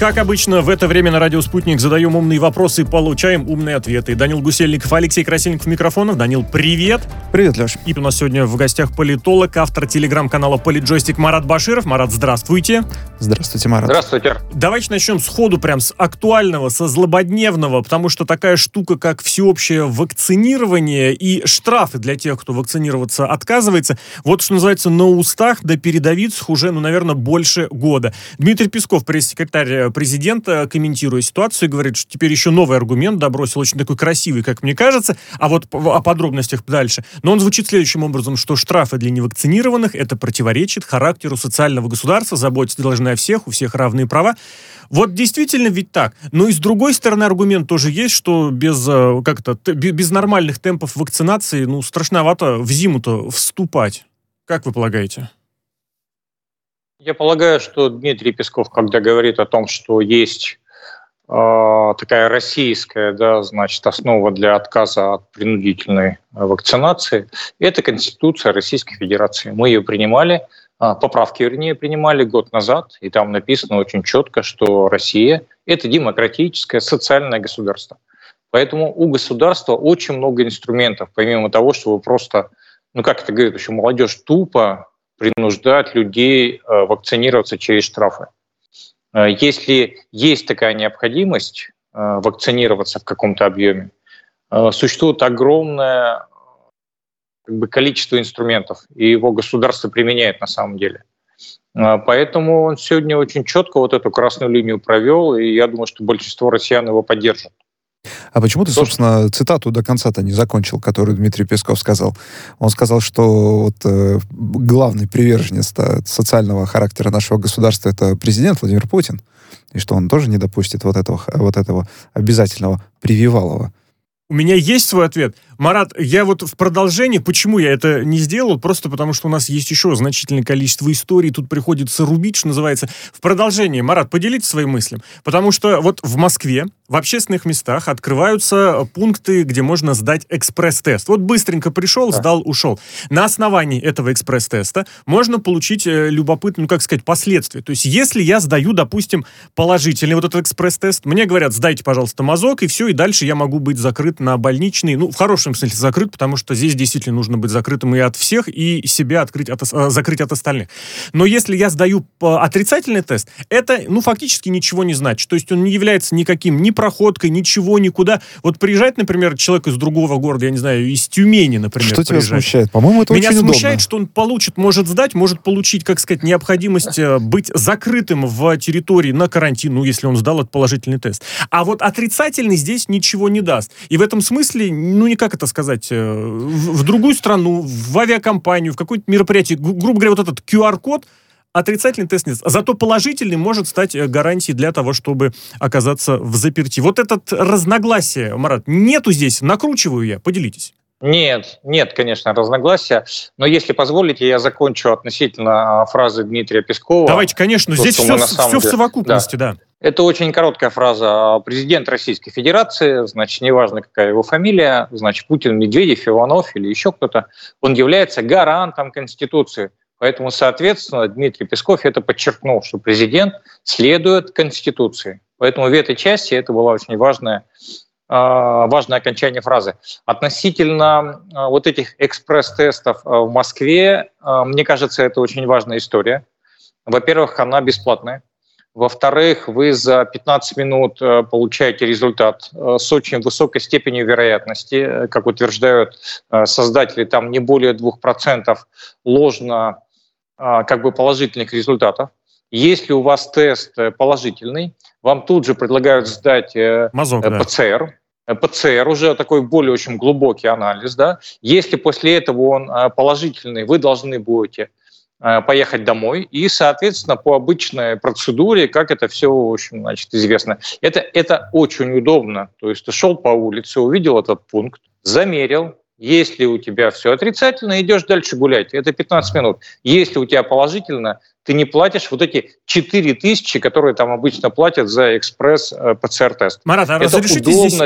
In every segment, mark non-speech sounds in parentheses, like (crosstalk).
Как обычно, в это время на радио «Спутник» задаем умные вопросы, получаем умные ответы. Данил Гусельников, Алексей Красильников, микрофонов. Данил, привет! Привет, Леш. И у нас сегодня в гостях политолог, автор телеграм-канала «Политджойстик» Марат Баширов. Марат, здравствуйте. Здравствуйте, Марат. Здравствуйте. Давайте начнем сходу, прям с актуального, со злободневного, потому что такая штука, как всеобщее вакцинирование и штрафы для тех, кто вакцинироваться отказывается, вот что называется на устах до да передовицах уже, ну, наверное, больше года. Дмитрий Песков, пресс-секретарь президента, комментируя ситуацию, говорит, что теперь еще новый аргумент добросил, очень такой красивый, как мне кажется, а вот о подробностях дальше. Но он звучит следующим образом, что штрафы для невакцинированных это противоречит характеру социального государства, заботиться должны о всех, у всех равные права. Вот действительно ведь так. Но и с другой стороны аргумент тоже есть, что без э, как-то без нормальных темпов вакцинации, ну, страшновато в зиму-то вступать. Как вы полагаете? Я полагаю, что Дмитрий Песков, когда говорит о том, что есть э, такая российская, да, значит, основа для отказа от принудительной вакцинации, это Конституция Российской Федерации. Мы ее принимали, э, поправки, вернее, принимали год назад, и там написано очень четко, что Россия – это демократическое социальное государство. Поэтому у государства очень много инструментов, помимо того, что вы просто, ну как это говорит, еще молодежь тупо принуждать людей э, вакцинироваться через штрафы. Э, если есть такая необходимость э, вакцинироваться в каком-то объеме, существует огромное как бы, количество инструментов, и его государство применяет на самом деле. Поэтому он сегодня очень четко вот эту красную линию провел, и я думаю, что большинство россиян его поддержат. А почему ты, собственно, цитату до конца-то не закончил, которую Дмитрий Песков сказал? Он сказал, что вот, э, главный приверженец социального характера нашего государства это президент Владимир Путин, и что он тоже не допустит вот этого, вот этого обязательного прививалова. У меня есть свой ответ. Марат, я вот в продолжении, почему я это не сделал, просто потому что у нас есть еще значительное количество историй, тут приходится рубить, что называется. В продолжении, Марат, поделитесь своим мыслям. Потому что вот в Москве в общественных местах открываются пункты, где можно сдать экспресс-тест. Вот быстренько пришел, сдал, ушел. На основании этого экспресс-теста можно получить э, любопытные, ну, как сказать, последствия. То есть, если я сдаю, допустим, положительный вот этот экспресс-тест, мне говорят, сдайте, пожалуйста, мазок, и все, и дальше я могу быть закрыт на больничный, ну, в хорошем смысле закрыт, потому что здесь действительно нужно быть закрытым и от всех, и себя открыть от, э, закрыть от остальных. Но если я сдаю отрицательный тест, это, ну, фактически ничего не значит. То есть он не является никаким, ни проходкой, ничего, никуда. Вот приезжает, например, человек из другого города, я не знаю, из Тюмени, например, Что тебя смущает? По-моему, это Меня очень смущает, удобно. что он получит, может сдать, может получить, как сказать, необходимость э, быть закрытым в территории на карантин, ну, если он сдал этот положительный тест. А вот отрицательный здесь ничего не даст. И в этом смысле, ну, никак это сказать, э, в, в другую страну, в авиакомпанию, в какое-то мероприятие, грубо говоря, вот этот QR-код, отрицательный тест нет. Зато положительный может стать э, гарантией для того, чтобы оказаться в заперти. Вот этот разногласие, Марат, нету здесь, накручиваю я, поделитесь. Нет, нет, конечно, разногласия. Но если позволите, я закончу относительно а, фразы Дмитрия Пескова. Давайте, конечно, здесь все, все в совокупности, да. да. Это очень короткая фраза. Президент Российской Федерации, значит, неважно, какая его фамилия, значит, Путин, Медведев, Иванов или еще кто-то, он является гарантом Конституции. Поэтому, соответственно, Дмитрий Песков это подчеркнул, что президент следует Конституции. Поэтому в этой части это было очень важное, а, важное окончание фразы. Относительно а, вот этих экспресс-тестов а, в Москве, мне кажется, это очень важная история. Во-первых, она бесплатная. Во-вторых, вы за 15 минут э, получаете результат э, с очень высокой степенью вероятности, э, как утверждают создатели, там не более 2% ложно как бы положительных результатов. Если у вас тест положительный, вам тут же предлагают сдать Мазок, ПЦР. Да. ПЦР уже такой более очень глубокий анализ. Да? Если после этого он положительный, вы должны будете Э, поехать домой и, соответственно, по обычной процедуре, как это все, в общем, значит, известно. Это, это очень удобно. То есть ты шел по улице, увидел этот пункт, замерил, если у тебя все отрицательно, идешь дальше гулять. Это 15 минут. Если у тебя положительно, ты не платишь вот эти 4 тысячи, которые там обычно платят за экспресс-ПЦР-тест. Э, Марат, а это удобно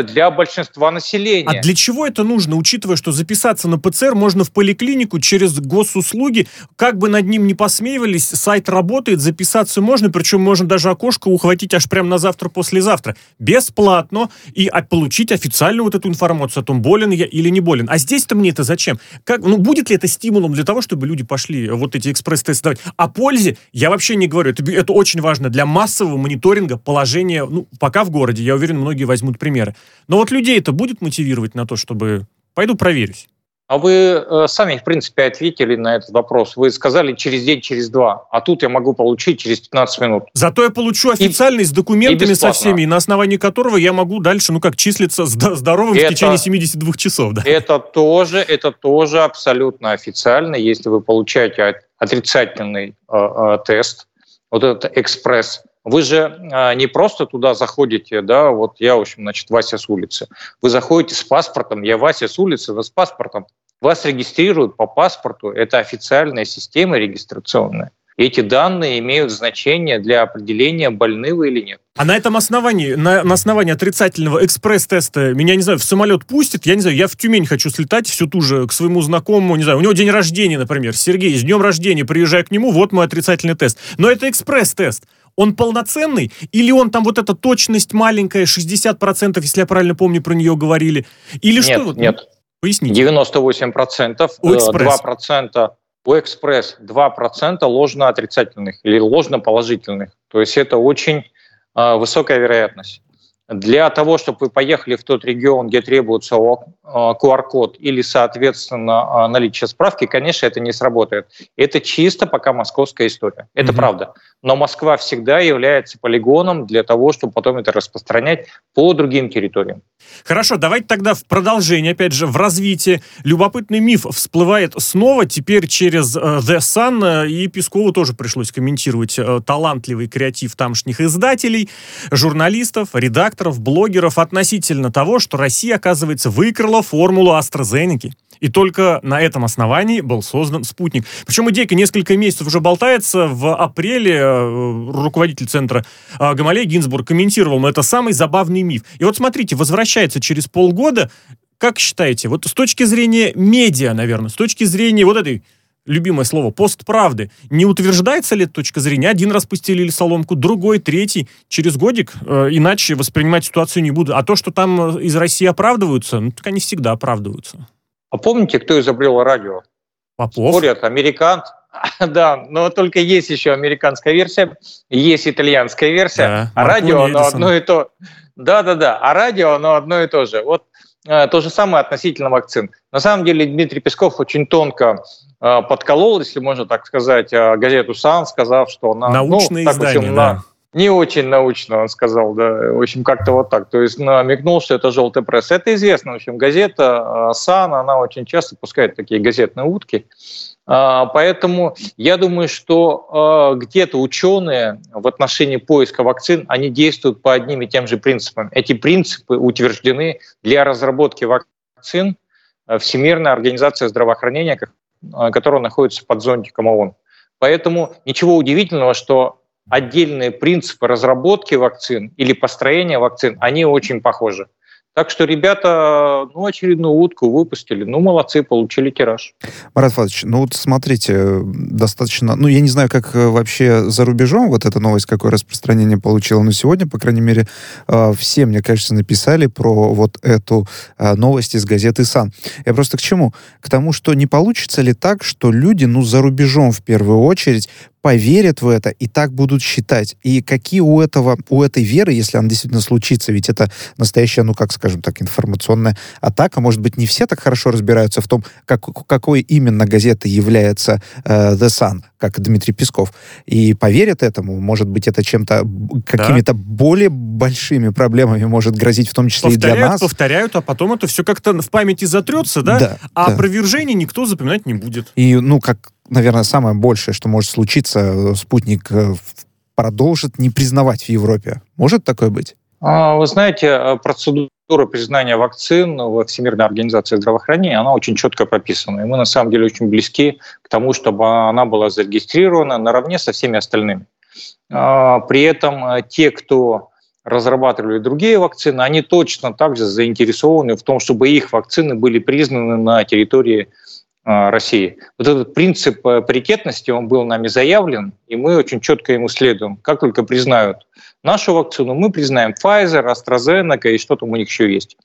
здесь... для большинства населения. А для чего это нужно, учитывая, что записаться на ПЦР можно в поликлинику через госуслуги, как бы над ним не посмеивались, сайт работает, записаться можно, причем можно даже окошко ухватить аж прямо на завтра-послезавтра. Бесплатно и получить официальную вот эту информацию о том, болен я или не болен. А здесь-то мне это зачем? Как, ну, будет ли это стимулом для того, чтобы люди пошли вот эти экспресс-тесты давать? О пользе я вообще не говорю. Это, это очень важно для массового мониторинга положения, ну, пока в городе. Я уверен, многие возьмут примеры. Но вот людей это будет мотивировать на то, чтобы пойду проверюсь. А вы э, сами, в принципе, ответили на этот вопрос. Вы сказали через день, через два. А тут я могу получить через 15 минут. Зато я получу официальный и, с документами со всеми, и на основании которого я могу дальше, ну как, числиться здоровым это, в течение 72 часов. Да? Это тоже, это тоже абсолютно официально. Если вы получаете отрицательный э, э, тест, вот этот экспресс, вы же э, не просто туда заходите, да, вот я, в общем, значит, Вася с улицы. Вы заходите с паспортом, я Вася с улицы, вы с паспортом. Вас регистрируют по паспорту, это официальная система регистрационная. Эти данные имеют значение для определения, больны вы или нет. А на этом основании, на, на основании отрицательного экспресс-теста меня, не знаю, в самолет пустит, я не знаю, я в Тюмень хочу слетать всю ту же к своему знакомому, не знаю, у него день рождения, например, Сергей, с днем рождения, приезжаю к нему, вот мой отрицательный тест. Но это экспресс-тест. Он полноценный? Или он там вот эта точность маленькая, 60%, если я правильно помню, про нее говорили? Или нет, что? Нет, Поясните. 98%, у экспресс. 2% у экспресс 2% ложно отрицательных или ложно положительных. То есть это очень э, высокая вероятность. Для того, чтобы вы поехали в тот регион, где требуется QR-код или, соответственно, наличие справки, конечно, это не сработает. Это чисто пока московская история. Это mm-hmm. правда. Но Москва всегда является полигоном для того, чтобы потом это распространять по другим территориям. Хорошо, давайте тогда в продолжение, опять же, в развитии. Любопытный миф всплывает снова, теперь через uh, The Sun, э, и Пескову тоже пришлось комментировать uh, талантливый креатив тамошних издателей, журналистов, редакторов, блогеров относительно того, что Россия, оказывается, выиграла формулу AstraZeneca. И только на этом основании был создан спутник. Причем идейка несколько месяцев уже болтается. В апреле э, руководитель центра э, Гамалей Гинзбург комментировал, но это самый забавный миф. И вот смотрите, возвращается через полгода. Как считаете, вот с точки зрения медиа, наверное, с точки зрения вот этой любимое слово, постправды. Не утверждается ли эта точка зрения? Один раз постелили соломку, другой, третий. Через годик э, иначе воспринимать ситуацию не буду. А то, что там из России оправдываются, ну, так они всегда оправдываются. А помните, кто изобрел радио? Попов. Спорят, американцы. (laughs) Да, но только есть еще американская версия, есть итальянская версия, да, а радио оно одно и то. Да-да-да, а радио оно одно и то же. Вот э, то же самое относительно вакцин. На самом деле Дмитрий Песков очень тонко э, подколол, если можно так сказать, э, газету «Сан», сказав, что она... Научное ну, издание, общем, да. На, не очень научно, он сказал, да, в общем, как-то вот так. То есть намекнул, что это желтая пресса. Это известно, в общем, газета э, «Сан», она очень часто пускает такие газетные утки. А, поэтому я думаю, что э, где-то ученые в отношении поиска вакцин, они действуют по одним и тем же принципам. Эти принципы утверждены для разработки вакцин э, Всемирной организации здравоохранения, которая находится под зонтиком ООН. Поэтому ничего удивительного, что отдельные принципы разработки вакцин или построения вакцин, они очень похожи. Так что ребята, ну, очередную утку выпустили. Ну, молодцы, получили тираж. Марат Фадович, ну вот смотрите, достаточно... Ну, я не знаю, как э, вообще за рубежом вот эта новость, какое распространение получила, но сегодня, по крайней мере, э, все, мне кажется, написали про вот эту э, новость из газеты «Сан». Я просто к чему? К тому, что не получится ли так, что люди, ну, за рубежом в первую очередь, поверят в это и так будут считать. И какие у этого, у этой веры, если она действительно случится, ведь это настоящая, ну, как скажем так, информационная атака, может быть, не все так хорошо разбираются в том, как, какой именно газета является э, The Sun, как Дмитрий Песков, и поверят этому, может быть, это чем-то, какими-то да. более большими проблемами может грозить, в том числе повторяют, и для нас. Повторяют, а потом это все как-то в памяти затрется, да? да а да. опровержений никто запоминать не будет. И, ну, как наверное, самое большее, что может случиться, э, спутник э, продолжит не признавать в Европе. Может такое быть? А, вы знаете, процедура признания вакцин во Всемирной организации здравоохранения, она очень четко прописана. И мы на самом деле очень близки к тому, чтобы она была зарегистрирована наравне со всеми остальными. А, при этом э, те, кто разрабатывали другие вакцины, они точно также заинтересованы в том, чтобы их вакцины были признаны на территории России. Вот этот принцип э, паритетности, он был нами заявлен, и мы очень четко ему следуем. Как только признают нашу вакцину, мы признаем Pfizer, AstraZeneca и что там у них еще есть.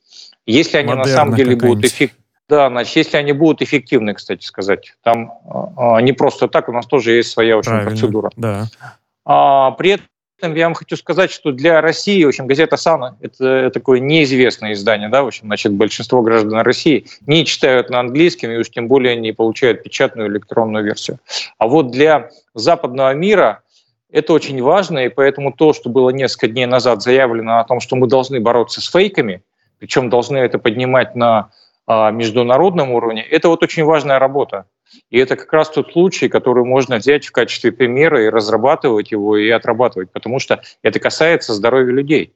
Если они Модерна на самом деле будут эффективны, да, значит, если они будут эффективны, кстати сказать, там а, не просто так, у нас тоже есть своя очень Правильно, процедура. Да. А, при этом я вам хочу сказать, что для России, в общем, газета «Сана» — это такое неизвестное издание, да, в общем, значит, большинство граждан России не читают на английском и уж тем более не получают печатную электронную версию. А вот для западного мира это очень важно, и поэтому то, что было несколько дней назад заявлено о том, что мы должны бороться с фейками, причем должны это поднимать на международном уровне, это вот очень важная работа. И это как раз тот случай, который можно взять в качестве примера и разрабатывать его и отрабатывать, потому что это касается здоровья людей.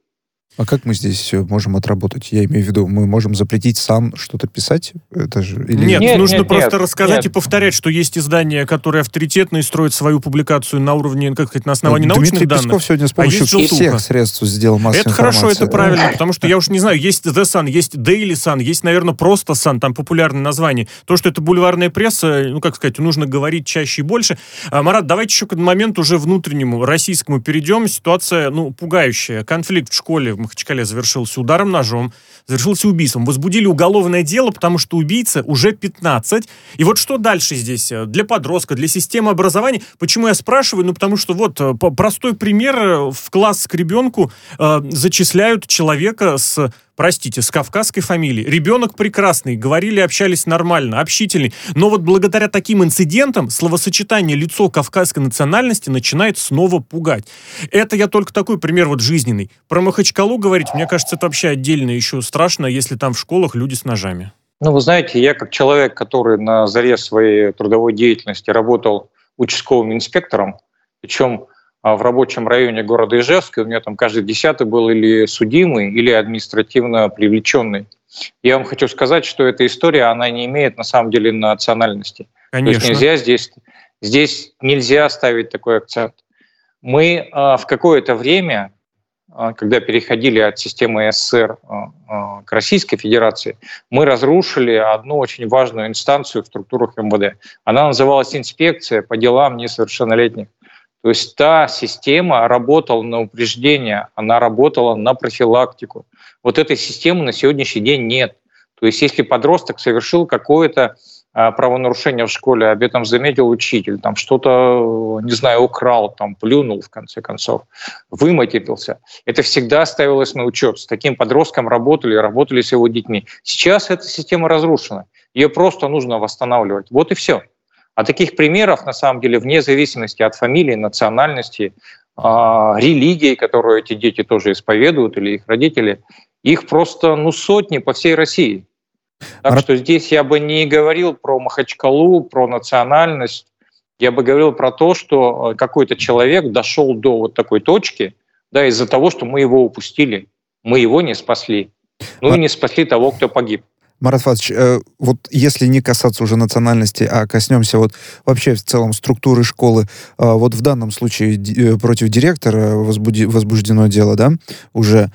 А как мы здесь можем отработать? Я имею в виду, мы можем запретить сам что-то писать? Это же, или... Нет, нет, нужно нет, просто нет, рассказать нет. и повторять, что есть издания, которые авторитетно и строят свою публикацию на уровне, как сказать, на основании ну, научных Дмитрий данных. Песков сегодня с а помощью а всех средств сделал массу Это хорошо, это правильно, потому что я уж не знаю, есть The Sun, есть Daily Sun, есть, наверное, просто Sun, там популярное название. То, что это бульварная пресса, ну, как сказать, нужно говорить чаще и больше. А, Марат, давайте еще к моменту уже внутреннему, российскому перейдем. Ситуация, ну, пугающая. Конфликт в школе Махачкале завершился ударом ножом, завершился убийством. Возбудили уголовное дело, потому что убийца уже 15. И вот что дальше здесь э, для подростка, для системы образования? Почему я спрашиваю? Ну, потому что вот э, простой пример. Э, в класс к ребенку э, зачисляют человека с простите, с кавказской фамилией. Ребенок прекрасный, говорили, общались нормально, общительный. Но вот благодаря таким инцидентам словосочетание лицо кавказской национальности начинает снова пугать. Это я только такой пример вот жизненный. Про Махачкалу говорить, мне кажется, это вообще отдельно еще страшно, если там в школах люди с ножами. Ну, вы знаете, я как человек, который на заре своей трудовой деятельности работал участковым инспектором, причем в рабочем районе города Ижевска, у меня там каждый десятый был или судимый, или административно привлеченный. Я вам хочу сказать, что эта история, она не имеет на самом деле национальности. Конечно. То есть нельзя здесь, здесь нельзя ставить такой акцент. Мы э, в какое-то время, э, когда переходили от системы СССР к Российской Федерации, мы разрушили одну очень важную инстанцию в структурах МВД. Она называлась инспекция по делам несовершеннолетних. То есть та система работала на упреждение, она работала на профилактику. Вот этой системы на сегодняшний день нет. То есть если подросток совершил какое-то а, правонарушение в школе, об этом заметил учитель, там что-то, не знаю, украл, там плюнул в конце концов, выматерился. Это всегда ставилось на учет. С таким подростком работали, работали с его детьми. Сейчас эта система разрушена. Ее просто нужно восстанавливать. Вот и все. А таких примеров, на самом деле, вне зависимости от фамилии, национальности, а, религии, которую эти дети тоже исповедуют, или их родители, их просто ну, сотни по всей России. Так что здесь я бы не говорил про Махачкалу, про национальность. Я бы говорил про то, что э, какой-то человек дошел до вот такой точки, да, из-за того, что мы его упустили, мы его не спасли. Ну и не спасли того, кто погиб. Марат Фадович, э, вот если не касаться уже национальности, а коснемся вот вообще в целом структуры школы, э, вот в данном случае э, против директора возбуждено дело, да, уже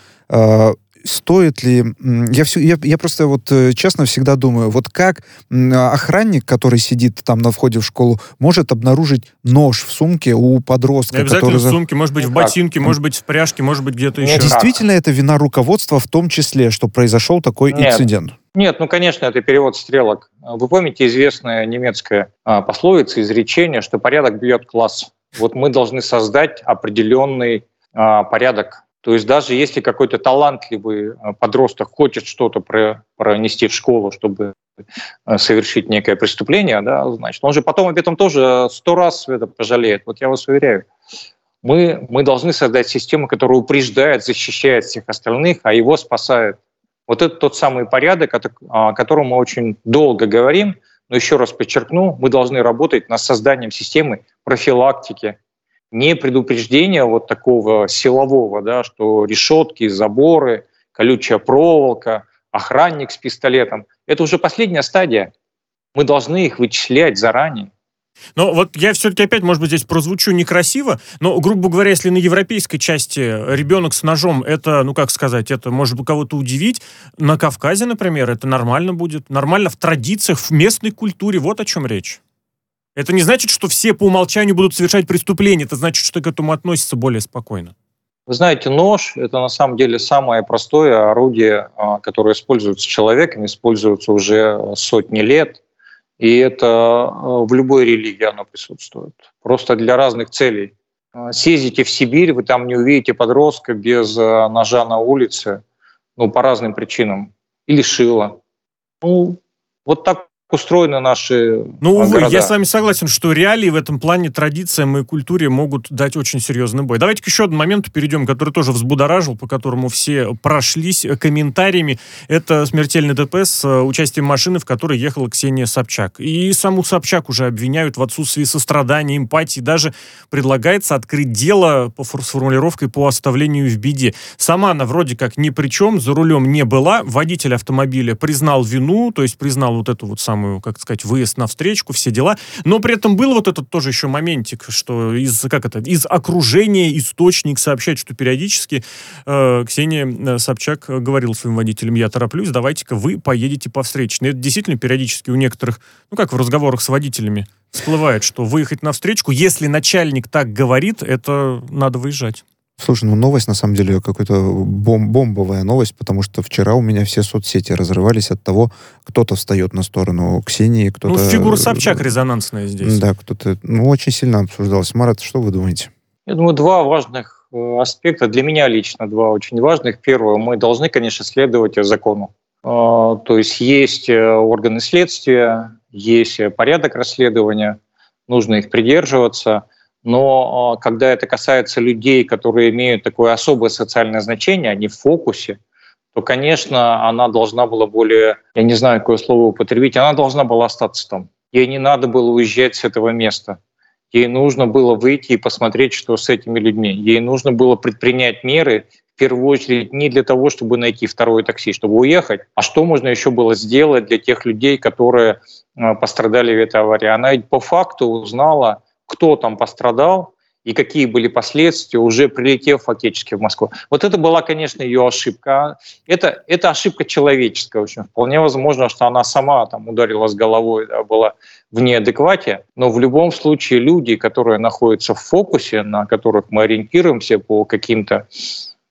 стоит ли... Я, все, я, я просто вот э, честно всегда думаю, вот как охранник, который сидит там на входе в школу, может обнаружить нож в сумке у подростка? Не обязательно который... в сумке, может быть, в ботинке, может быть, в пряжке, может быть, где-то еще. Действительно, это вина руководства в том числе, что произошел такой Нет. инцидент? Нет, ну, конечно, это перевод стрелок. Вы помните известная немецкая пословица, изречение, что порядок бьет класс. Вот мы должны создать определенный а, порядок то есть даже если какой-то талантливый э, подросток хочет что-то пронести в школу, чтобы э, совершить некое преступление, да, значит, он же потом об этом тоже сто раз это пожалеет. Вот я вас уверяю. Мы, мы должны создать систему, которая упреждает, защищает всех остальных, а его спасает. Вот это тот самый порядок, о котором мы очень долго говорим, но еще раз подчеркну, мы должны работать над созданием системы профилактики не предупреждение вот такого силового, да, что решетки, заборы, колючая проволока, охранник с пистолетом. Это уже последняя стадия. Мы должны их вычислять заранее. Но вот я все-таки опять, может быть, здесь прозвучу некрасиво, но, грубо говоря, если на европейской части ребенок с ножом, это, ну как сказать, это может бы кого-то удивить, на Кавказе, например, это нормально будет, нормально в традициях, в местной культуре, вот о чем речь. Это не значит, что все по умолчанию будут совершать преступления, это значит, что к этому относятся более спокойно. Вы знаете, нож – это на самом деле самое простое орудие, а, которое используется человеком, используется уже сотни лет. И это а, в любой религии оно присутствует. Просто для разных целей. А, съездите в Сибирь, вы там не увидите подростка без ножа на улице, ну, по разным причинам. Или шила. Ну, вот так устроены наши Ну, увы, города. я с вами согласен, что реалии в этом плане традициям и культуре могут дать очень серьезный бой. Давайте к еще одному моменту перейдем, который тоже взбудоражил, по которому все прошлись комментариями. Это смертельный ДП с э, участием машины, в которой ехала Ксения Собчак. И саму Собчак уже обвиняют в отсутствии сострадания, эмпатии. Даже предлагается открыть дело по с формулировкой по оставлению в беде. Сама она вроде как ни при чем, за рулем не была. Водитель автомобиля признал вину, то есть признал вот эту вот самую самую, как сказать, выезд на встречку, все дела. Но при этом был вот этот тоже еще моментик, что из, как это, из окружения источник сообщает, что периодически э, Ксения э, Собчак говорил своим водителям, я тороплюсь, давайте-ка вы поедете по встречной. Это действительно периодически у некоторых, ну как в разговорах с водителями, всплывает, что выехать на встречку, если начальник так говорит, это надо выезжать. Слушай, ну новость на самом деле какая-то бом бомбовая новость, потому что вчера у меня все соцсети разрывались от того, кто-то встает на сторону Ксении, кто-то... Ну, фигура Собчак резонансная здесь. Да, кто-то... Ну, очень сильно обсуждалось. Марат, что вы думаете? Я думаю, два важных э, аспекта, для меня лично два очень важных. Первое, мы должны, конечно, следовать закону. А, то есть есть э, органы следствия, есть порядок расследования, нужно их придерживаться – но а, когда это касается людей, которые имеют такое особое социальное значение, они в фокусе, то, конечно, она должна была более, я не знаю, какое слово употребить, она должна была остаться там. Ей не надо было уезжать с этого места. Ей нужно было выйти и посмотреть, что с этими людьми. Ей нужно было предпринять меры, в первую очередь, не для того, чтобы найти второе такси, чтобы уехать, а что можно еще было сделать для тех людей, которые а, пострадали в этой аварии. Она ведь по факту узнала, кто там пострадал и какие были последствия, уже прилетев фактически в Москву. Вот это была, конечно, ее ошибка. Это, это ошибка человеческая очень. Вполне возможно, что она сама там ударилась головой, да, была в неадеквате, но в любом случае люди, которые находятся в фокусе, на которых мы ориентируемся по каким-то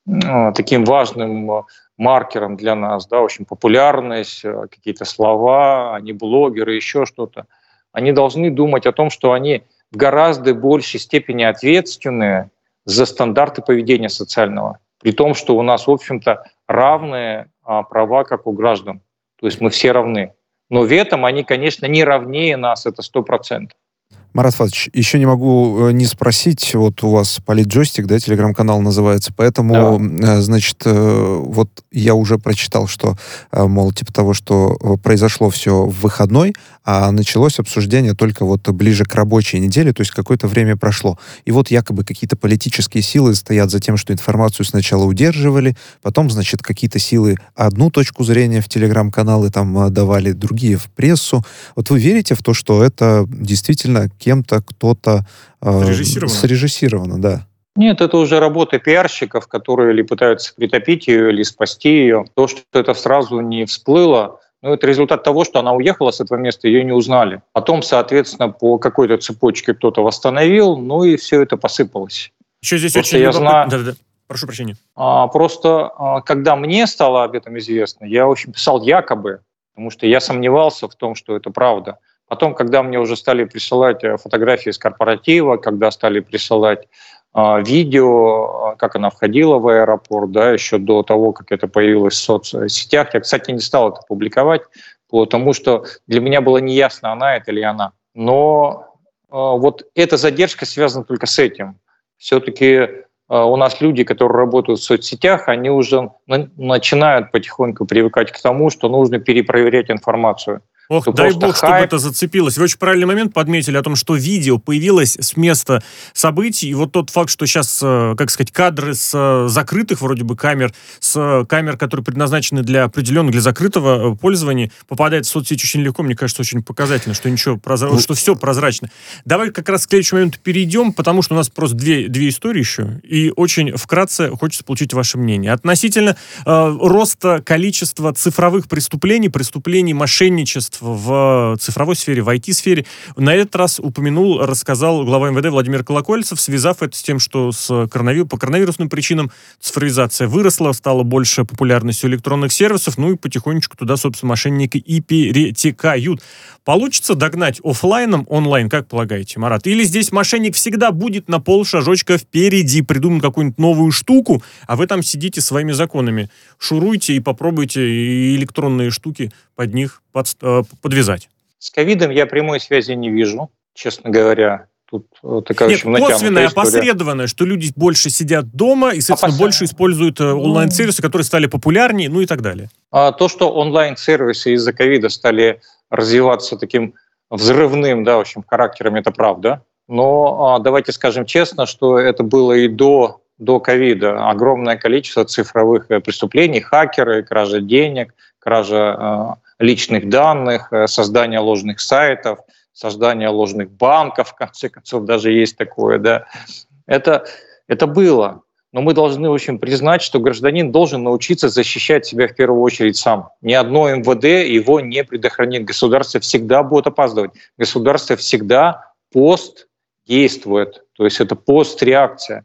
э, таким важным маркерам для нас, да, очень популярность, э, какие-то слова, они блогеры, еще что-то, они должны думать о том, что они в гораздо большей степени ответственны за стандарты поведения социального, при том, что у нас, в общем-то, равные а, права, как у граждан. То есть мы все равны. Но в этом они, конечно, не равнее нас, это сто процентов. Марат Фадович, еще не могу э, не спросить, вот у вас политджойстик, да, телеграм-канал называется, поэтому, да. Э, значит, э, вот я уже прочитал, что, мол, типа того, что произошло все в выходной, а началось обсуждение только вот ближе к рабочей неделе, то есть какое-то время прошло. И вот якобы какие-то политические силы стоят за тем, что информацию сначала удерживали, потом, значит, какие-то силы одну точку зрения в телеграм-каналы там давали, другие в прессу. Вот вы верите в то, что это действительно кем-то кто-то э, срежиссировано. срежиссировано, да. Нет, это уже работа пиарщиков, которые или пытаются притопить ее, или спасти ее. То, что это сразу не всплыло, ну, это результат того, что она уехала с этого места, ее не узнали. Потом, соответственно, по какой-то цепочке кто-то восстановил, ну и все это посыпалось. Еще здесь просто очень я знаю... да, да, да. Прошу прощения. А, просто, а, когда мне стало об этом известно, я, в общем, писал якобы, потому что я сомневался в том, что это правда. Потом, когда мне уже стали присылать э, фотографии с корпоратива, когда стали присылать э, видео, как она входила в аэропорт, да, еще до того, как это появилось в соцсетях. Я, кстати, не стал это публиковать, потому что для меня было неясно, она это или она. Но э, вот эта задержка связана только с этим. Все-таки э, у нас люди, которые работают в соцсетях, они уже начинают потихоньку привыкать к тому, что нужно перепроверять информацию – Ох, дай бог, хайп. чтобы это зацепилось. Вы очень правильный момент подметили о том, что видео появилось с места событий, и вот тот факт, что сейчас, э, как сказать, кадры с э, закрытых вроде бы камер, с э, камер, которые предназначены для определенного, для закрытого пользования, попадает в соцсети очень легко, мне кажется, очень показательно, что ничего прозра... ну, что все прозрачно. Давай как раз к следующему моменту перейдем, потому что у нас просто две, две истории еще, и очень вкратце хочется получить ваше мнение. Относительно э, роста количества цифровых преступлений, преступлений в цифровой сфере, в IT-сфере. На этот раз упомянул, рассказал глава МВД Владимир Колокольцев, связав это с тем, что с коронавир... по коронавирусным причинам цифровизация выросла, стало больше популярностью электронных сервисов, ну и потихонечку туда, собственно, мошенники и перетекают. Получится догнать офлайном онлайн, как полагаете, Марат? Или здесь мошенник всегда будет на пол шажочка впереди, придумает какую-нибудь новую штуку, а вы там сидите своими законами, шуруйте и попробуйте электронные штуки под них под, э, подвязать? С ковидом я прямой связи не вижу, честно говоря. Тут э, такая Нет, очень косвенная, опосредованная, что люди больше сидят дома и, соответственно, Опосред... больше используют э, онлайн-сервисы, которые стали популярнее, ну и так далее. А то, что онлайн-сервисы из-за ковида стали развиваться таким взрывным, да, в общем, характером, это правда. Но а, давайте скажем честно, что это было и до до ковида. Огромное количество цифровых преступлений, хакеры, кража денег, кража личных данных, э, создание ложных сайтов, создание ложных банков, в конце концов, даже есть такое, да. Это, это было. Но мы должны, в общем, признать, что гражданин должен научиться защищать себя в первую очередь сам. Ни одно МВД его не предохранит. Государство всегда будет опаздывать. Государство всегда пост действует. То есть это постреакция.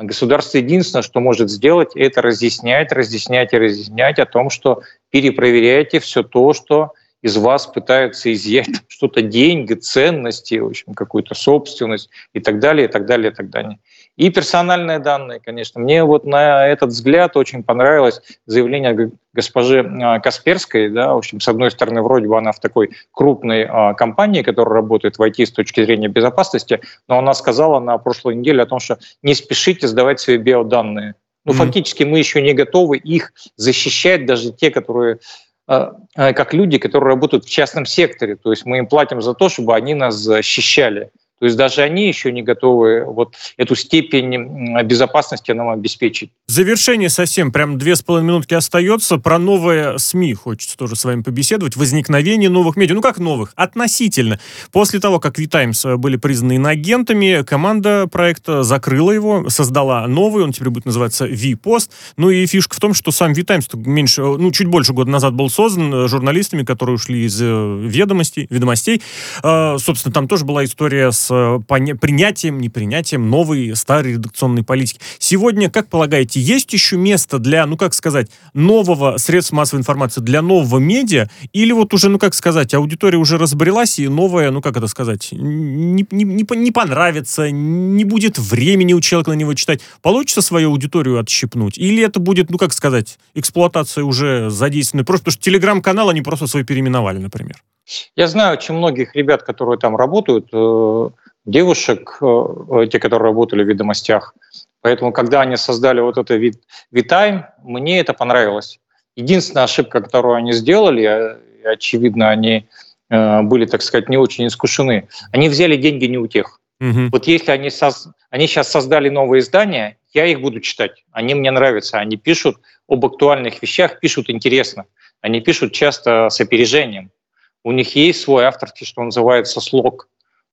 Государство единственное, что может сделать, это разъяснять, разъяснять и разъяснять о том, что перепроверяйте все то, что из вас пытаются изъять что-то деньги, ценности, в общем, какую-то собственность и так далее, и так далее, и так далее. И персональные данные, конечно. Мне вот на этот взгляд очень понравилось заявление госпожи а, Касперской. Да, в общем, с одной стороны, вроде бы она в такой крупной а, компании, которая работает в IT с точки зрения безопасности, но она сказала на прошлой неделе о том, что не спешите сдавать свои биоданные. Ну, mm-hmm. фактически мы еще не готовы их защищать, даже те, которые а, как люди, которые работают в частном секторе. То есть мы им платим за то, чтобы они нас защищали. То есть даже они еще не готовы вот эту степень безопасности нам обеспечить. Завершение совсем, прям две с половиной минутки остается. Про новые СМИ хочется тоже с вами побеседовать. Возникновение новых медиа. Ну как новых? Относительно. После того, как V-Times э, были признаны иноагентами, команда проекта закрыла его, создала новый, он теперь будет называться V-Post. Ну и фишка в том, что сам V-Times меньше, э, ну чуть больше года назад был создан э, журналистами, которые ушли из ведомостей, ведомостей. Собственно, там тоже была история с Э, принятием, непринятием новой старой редакционной политики. Сегодня, как полагаете, есть еще место для, ну как сказать, нового средства массовой информации, для нового медиа? Или вот уже, ну как сказать, аудитория уже разбрелась, и новая, ну как это сказать, не, не, не, не понравится, не будет времени у человека на него читать. Получится свою аудиторию отщипнуть? Или это будет, ну как сказать, эксплуатация уже задействованной? Просто потому что телеграм-канал они просто свой переименовали, например. Я знаю очень многих ребят, которые там работают, э, девушек, э, те, которые работали в ведомостях. Поэтому, когда они создали вот это VTime, мне это понравилось. Единственная ошибка, которую они сделали, э, очевидно, они были, так сказать, не очень искушены, они взяли деньги не у тех. Угу. Вот если они, соз... они сейчас создали новые издания, я их буду читать. Они мне нравятся. Они пишут об актуальных вещах, пишут интересно. Они пишут часто с опережением. У них есть свой авторский, что называется, слог.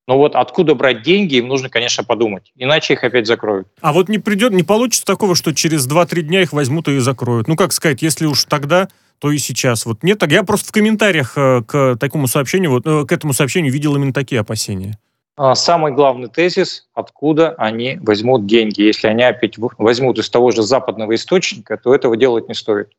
Но вот откуда брать деньги, им нужно, конечно, подумать. Иначе их опять закроют. А вот не придет, не получится такого, что через 2-3 дня их возьмут и закроют. Ну, как сказать, если уж тогда, то и сейчас. Вот нет, так я просто в комментариях э, к такому сообщению, вот, э, к этому сообщению видел именно такие опасения. А, самый главный тезис, откуда они возьмут деньги. Если они опять возьмут из того же западного источника, то этого делать не стоит.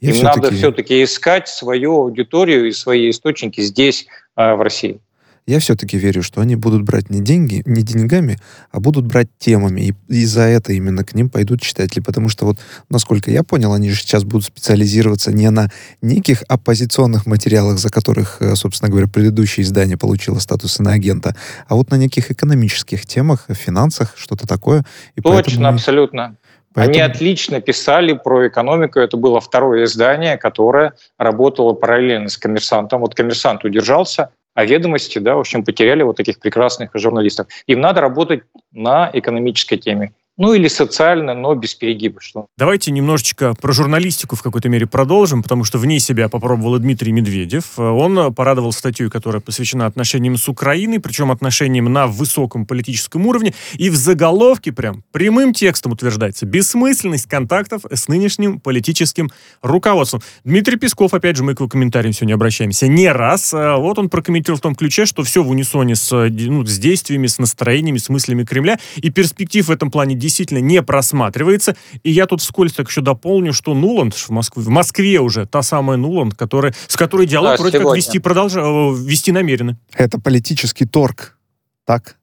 Я Им все-таки... надо все-таки искать свою аудиторию и свои источники здесь, э, в России. Я все-таки верю, что они будут брать не деньги, не деньгами, а будут брать темами. И, и за это именно к ним пойдут читатели. Потому что вот, насколько я понял, они же сейчас будут специализироваться не на неких оппозиционных материалах, за которых, э, собственно говоря, предыдущее издание получило статус иноагента, а вот на неких экономических темах, финансах, что-то такое. И Точно, поэтому... абсолютно. Поэтому... Они отлично писали про экономику. Это было второе издание, которое работало параллельно с коммерсантом. Вот коммерсант удержался, а ведомости, да, в общем, потеряли вот таких прекрасных журналистов. Им надо работать на экономической теме ну или социально, но без перегиба. Что... Давайте немножечко про журналистику в какой-то мере продолжим, потому что вне себя попробовал Дмитрий Медведев. Он порадовал статью, которая посвящена отношениям с Украиной, причем отношениям на высоком политическом уровне, и в заголовке прям прямым текстом утверждается бессмысленность контактов с нынешним политическим руководством. Дмитрий Песков, опять же, мы к его комментариям сегодня обращаемся не раз. А вот он прокомментировал в том ключе, что все в унисоне с, ну, с действиями, с настроениями, с мыслями Кремля, и перспектив в этом плане действительно не просматривается. И я тут вскользь так еще дополню, что Нуланд в Москве, в Москве уже та самая Нуланд, которая, с которой диалог да, вроде сегодня. как вести, продолжа, э, вести намерены. Это политический торг. Так?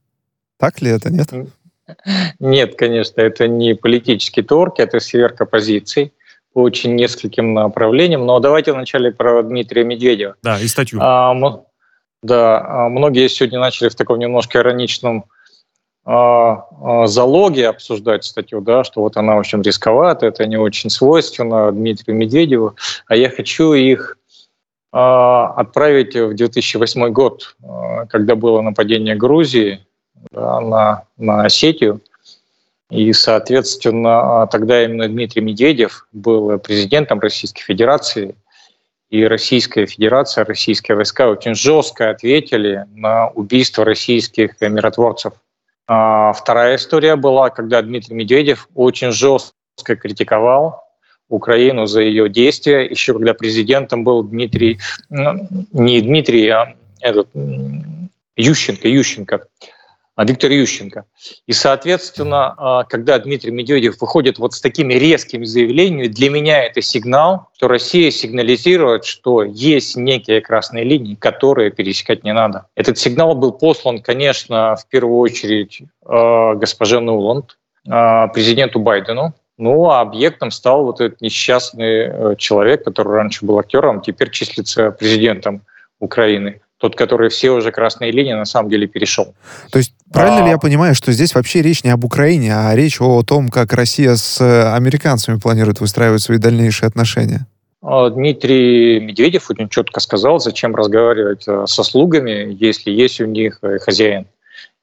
Так ли это, нет? Нет, конечно, это не политический торг, это сверка позиций по очень нескольким направлениям. Но давайте вначале про Дмитрия Медведева. Да, и статью. А, да, а многие сегодня начали в таком немножко ироничном залоги обсуждать статью, да, что вот она, общем, рисковата, это не очень свойственно Дмитрию Медведеву, а я хочу их а, отправить в 2008 год, когда было нападение Грузии да, на, на Осетию, и, соответственно, тогда именно Дмитрий Медведев был президентом Российской Федерации, и Российская Федерация, российские войска очень жестко ответили на убийство российских миротворцев а вторая история была, когда Дмитрий Медведев очень жестко критиковал Украину за ее действия, еще когда президентом был Дмитрий, ну, не Дмитрий, а этот, Ющенко, Ющенко, Виктор Ющенко. И, соответственно, а, когда Дмитрий Медведев выходит вот с такими резкими заявлениями, для меня это сигнал, что Россия сигнализирует, что есть некие красные линии, которые пересекать не надо. Этот сигнал был послан, конечно, в первую очередь а, госпоже Нуланд, президенту Байдену, ну, а объектом стал вот этот несчастный э, человек, который раньше был актером, теперь числится президентом Украины тот, который все уже красные линии на самом деле перешел. То есть правильно а... ли я понимаю, что здесь вообще речь не об Украине, а речь о том, как Россия с американцами планирует выстраивать свои дальнейшие отношения? А, Дмитрий Медведев очень четко сказал, зачем разговаривать э, со слугами, если есть у них э, хозяин.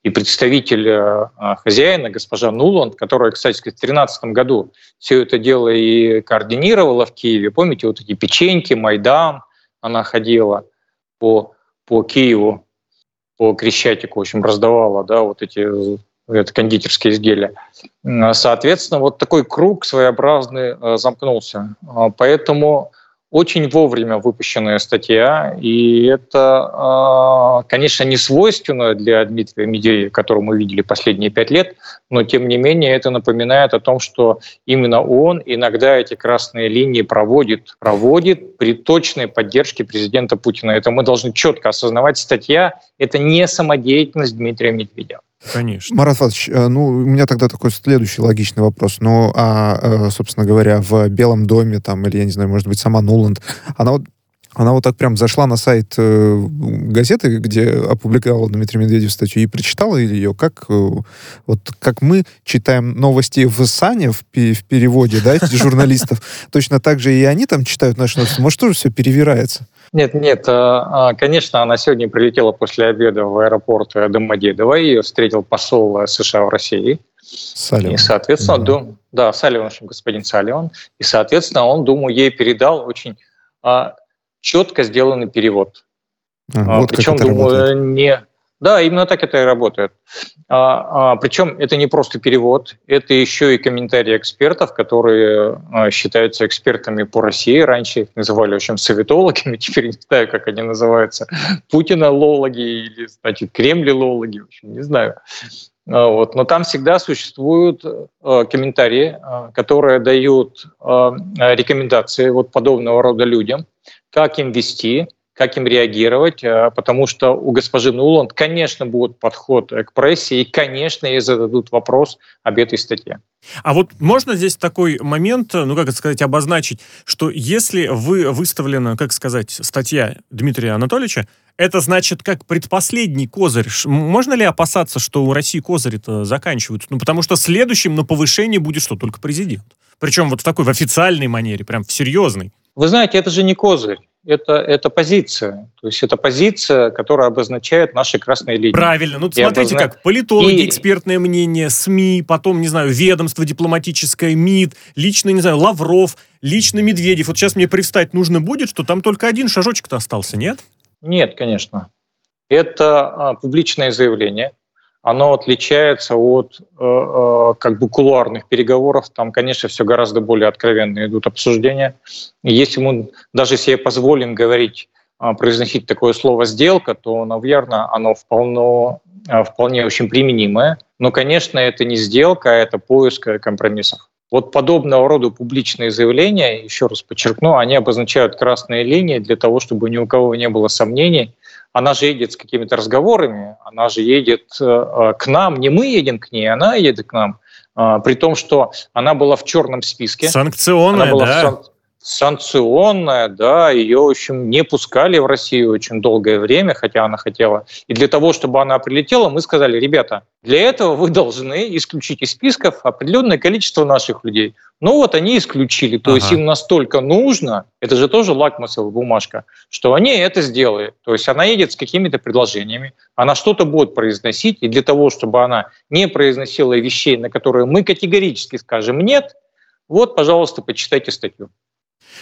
И представитель э, хозяина, госпожа Нуланд, которая, кстати, в 2013 году все это дело и координировала в Киеве. Помните, вот эти печеньки, Майдан, она ходила по по Киеву, по Крещатику, в общем, раздавала, да, вот эти это кондитерские изделия. Соответственно, вот такой круг своеобразный э, замкнулся. А, поэтому очень вовремя выпущенная статья, и это, а, конечно, не свойственно для Дмитрия Медведева, которого мы видели последние пять лет, но, тем не менее, это напоминает о том, что именно он иногда эти красные линии проводит, проводит при точной поддержке президента Путина. Это мы должны четко осознавать. Статья – это не самодеятельность Дмитрия Медведева. Конечно. Марат Фатович, э, ну, у меня тогда такой следующий логичный вопрос. Ну, а, э, собственно говоря, в Белом доме, там, или, я не знаю, может быть, сама Нуланд, она вот она вот так прям зашла на сайт э, газеты, где опубликовал Дмитрий Медведев статью, и прочитала ее, как, э, вот, как мы читаем новости в САНе в, в переводе, да, (laughs) журналистов, точно так же и они там читают наши новости. Может, тоже все перевирается? Нет, нет, а, а, конечно, она сегодня прилетела после обеда в аэропорт Домодедово, ее встретил посол США в России. Салливан. И, соответственно, mm-hmm. дум, да, Салливан, господин Салливан. И, соответственно, он, думаю, ей передал очень а, четко сделанный перевод. А, вот Причем, думаю, работает. не да, именно так это и работает. А, а, причем это не просто перевод, это еще и комментарии экспертов, которые а, считаются экспертами по России. Раньше их называли, в общем, советологами, (laughs) теперь не знаю, как они называются. Путина-лологи или, значит, Кремли-лологи, в общем, не знаю. А, вот. Но там всегда существуют а, комментарии, а, которые дают рекомендации вот подобного рода людям, как им вести, как им реагировать, э, потому что у госпожи Нуланд, конечно, будет подход к прессе, и, конечно, ей зададут вопрос об этой статье. А вот можно здесь такой момент, ну, как это сказать, обозначить, что если вы выставлена, как сказать, статья Дмитрия Анатольевича, это значит как предпоследний козырь. Можно ли опасаться, что у России козыри-то заканчиваются? Ну, потому что следующим на повышение будет что, только президент? Причем вот в такой, в официальной манере, прям в серьезной. Вы знаете, это же не козырь это, это позиция. То есть это позиция, которая обозначает наши красные линии. Правильно. Ну, смотрите обозна... как. Политологи, и... экспертное мнение, СМИ, потом, не знаю, ведомство дипломатическое, МИД, лично, не знаю, Лавров, лично Медведев. Вот сейчас мне привстать нужно будет, что там только один шажочек-то остался, нет? Нет, конечно. Это а, публичное заявление оно отличается от э, э, как бы кулуарных переговоров. Там, конечно, все гораздо более откровенно идут обсуждения. если мы даже себе позволим говорить, э, произносить такое слово «сделка», то, наверное, оно вполне, вполне очень применимое. Но, конечно, это не сделка, а это поиск компромиссов. Вот подобного рода публичные заявления, еще раз подчеркну, они обозначают красные линии для того, чтобы ни у кого не было сомнений, она же едет с какими-то разговорами, она же едет э, э, к нам, не мы едем к ней, она едет к нам, э, при том, что она была в черном списке. Санкционная, она была да? В санкционная, да, ее, в общем, не пускали в Россию очень долгое время, хотя она хотела. И для того, чтобы она прилетела, мы сказали, ребята, для этого вы должны исключить из списков определенное количество наших людей. Ну вот они исключили, то ага. есть им настолько нужно, это же тоже лакмусовая бумажка, что они это сделают. То есть она едет с какими-то предложениями, она что-то будет произносить, и для того, чтобы она не произносила вещей, на которые мы категорически скажем «нет», вот, пожалуйста, почитайте статью.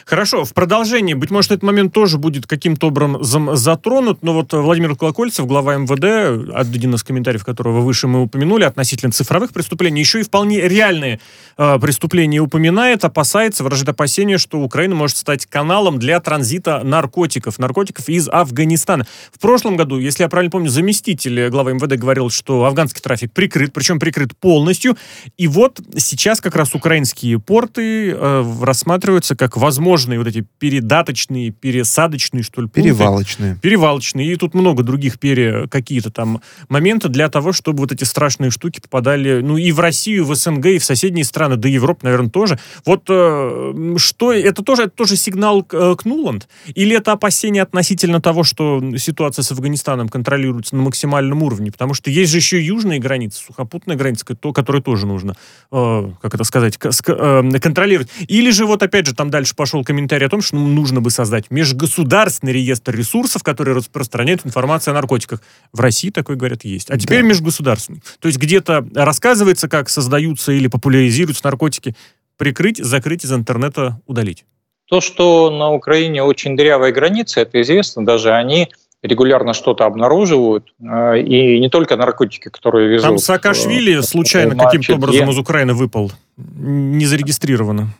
Хорошо, в продолжении, быть может, этот момент тоже будет каким-то образом затронут, но вот Владимир Колокольцев, глава МВД, один из комментариев которого выше мы упомянули, относительно цифровых преступлений, еще и вполне реальные э, преступления упоминает, опасается, выражает опасение, что Украина может стать каналом для транзита наркотиков, наркотиков из Афганистана. В прошлом году, если я правильно помню, заместитель главы МВД говорил, что афганский трафик прикрыт, причем прикрыт полностью, и вот сейчас как раз украинские порты э, рассматриваются как возможность возможные вот эти передаточные, пересадочные, что ли, пункты. Перевалочные. Перевалочные. И тут много других пере какие-то там моменты для того, чтобы вот эти страшные штуки попадали, ну, и в Россию, и в СНГ, и в соседние страны, да и Европу, наверное, тоже. Вот э, что, это тоже, это тоже сигнал к, э, к Нуланд? Или это опасение относительно того, что ситуация с Афганистаном контролируется на максимальном уровне? Потому что есть же еще южные границы, сухопутная граница, то, которую тоже нужно, э, как это сказать, э, контролировать. Или же вот опять же там дальше пошел комментарий о том, что нужно бы создать межгосударственный реестр ресурсов, которые распространяют информацию о наркотиках. В России такой, говорят, есть. А теперь да. межгосударственный. То есть где-то рассказывается, как создаются или популяризируются наркотики. Прикрыть, закрыть из интернета, удалить. То, что на Украине очень дырявая граница, это известно. Даже они регулярно что-то обнаруживают, э, и не только наркотики, которые везут. Там Саакашвили э, случайно каким-то образом из Украины выпал, не зарегистрировано.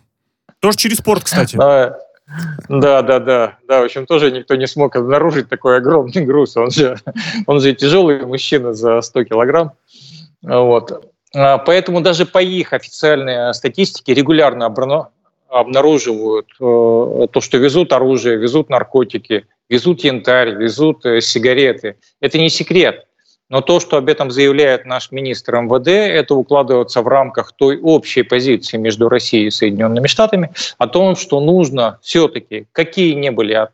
Тоже через порт, кстати. Да, да, да, да. Да, в общем, тоже никто не смог обнаружить такой огромный груз. Он же, он же тяжелый мужчина за 100 килограмм. Вот. А, поэтому даже по их официальной статистике регулярно обнаруживают э, то, что везут оружие, везут наркотики, везут янтарь, везут э, сигареты. Это не секрет. Но то, что об этом заявляет наш министр МВД, это укладывается в рамках той общей позиции между Россией и Соединенными Штатами о том, что нужно все-таки, какие не были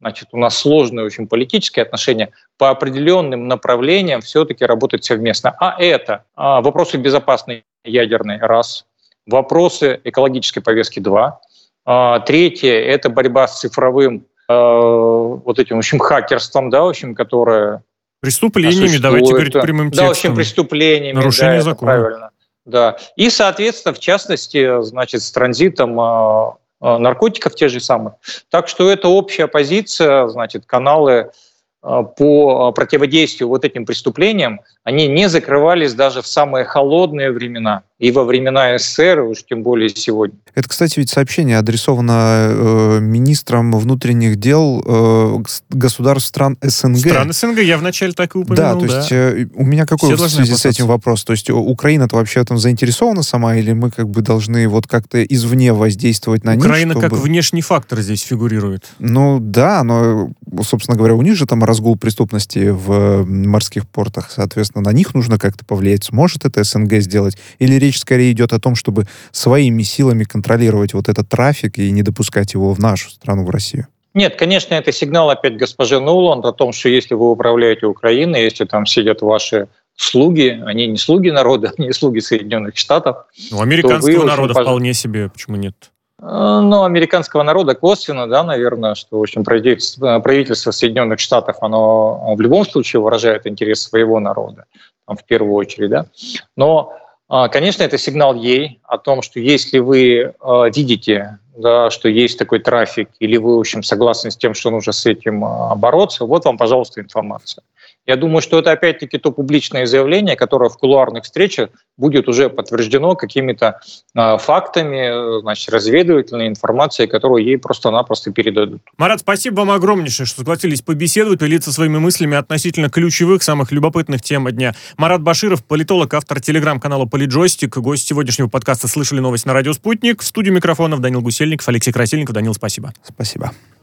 значит, у нас сложные очень политические отношения, по определенным направлениям все-таки работать совместно. А это а, вопросы безопасной ядерной, раз, вопросы экологической повестки, два, а, третье – это борьба с цифровым э, вот этим, в общем, хакерством, да, в общем, которое Преступлениями, давайте говорить прямым текстом. Да, в общем, преступлениями. Нарушение да, закона. Правильно. Да. И, соответственно, в частности, значит, с транзитом а, а, наркотиков те же самые. Так что это общая позиция, значит, каналы а, по противодействию вот этим преступлениям, они не закрывались даже в самые холодные времена и во времена СССР, уж тем более сегодня. Это, кстати, ведь сообщение адресовано э, министрам внутренних дел э, государств стран СНГ. Стран СНГ, я вначале так и упомянул. Да, то есть э, у меня какой в связи с этим вопрос? То есть Украина-то вообще в этом заинтересована сама, или мы как бы должны вот как-то извне воздействовать на них? Украина чтобы... как внешний фактор здесь фигурирует. Ну да, но, собственно говоря, у них же там разгул преступности в морских портах, соответственно, на них нужно как-то повлиять. Сможет это СНГ сделать? Или речь скорее идет о том, чтобы своими силами контролировать вот этот трафик и не допускать его в нашу страну, в Россию? Нет, конечно, это сигнал опять госпожи Нуланд о том, что если вы управляете Украиной, если там сидят ваши слуги, они не слуги народа, (laughs) они слуги Соединенных Штатов. Ну, американского народа очень, вполне себе, почему нет? Э, ну, американского народа косвенно, да, наверное, что, в общем, правительство, правительство Соединенных Штатов, оно в любом случае выражает интерес своего народа, там, в первую очередь, да. Но, конечно, это сигнал ей о том, что если вы видите, да, что есть такой трафик, или вы, в общем, согласны с тем, что нужно с этим бороться, вот вам, пожалуйста, информация. Я думаю, что это опять-таки то публичное заявление, которое в кулуарных встречах будет уже подтверждено какими-то э, фактами, значит, разведывательной информацией, которую ей просто-напросто передадут. Марат, спасибо вам огромнейшее, что согласились побеседовать, поделиться своими мыслями относительно ключевых, самых любопытных тем дня. Марат Баширов, политолог, автор телеграм-канала «Политджойстик», гость сегодняшнего подкаста «Слышали новость на радио Спутник». В студию микрофонов Данил Гусельников, Алексей Красильников. Данил, спасибо. Спасибо.